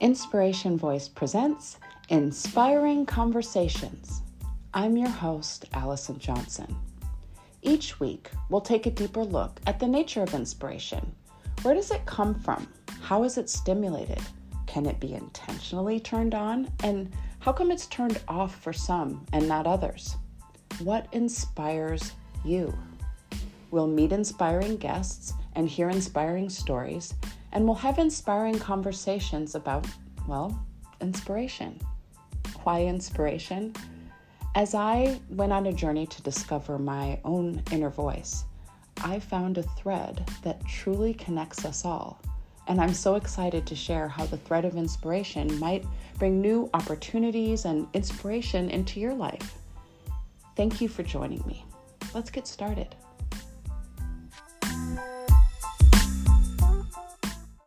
Inspiration Voice presents Inspiring Conversations. I'm your host, Allison Johnson. Each week, we'll take a deeper look at the nature of inspiration. Where does it come from? How is it stimulated? Can it be intentionally turned on? And how come it's turned off for some and not others? What inspires you? We'll meet inspiring guests and hear inspiring stories, and we'll have inspiring conversations about, well, inspiration. Why inspiration? As I went on a journey to discover my own inner voice, I found a thread that truly connects us all. And I'm so excited to share how the thread of inspiration might bring new opportunities and inspiration into your life. Thank you for joining me. Let's get started.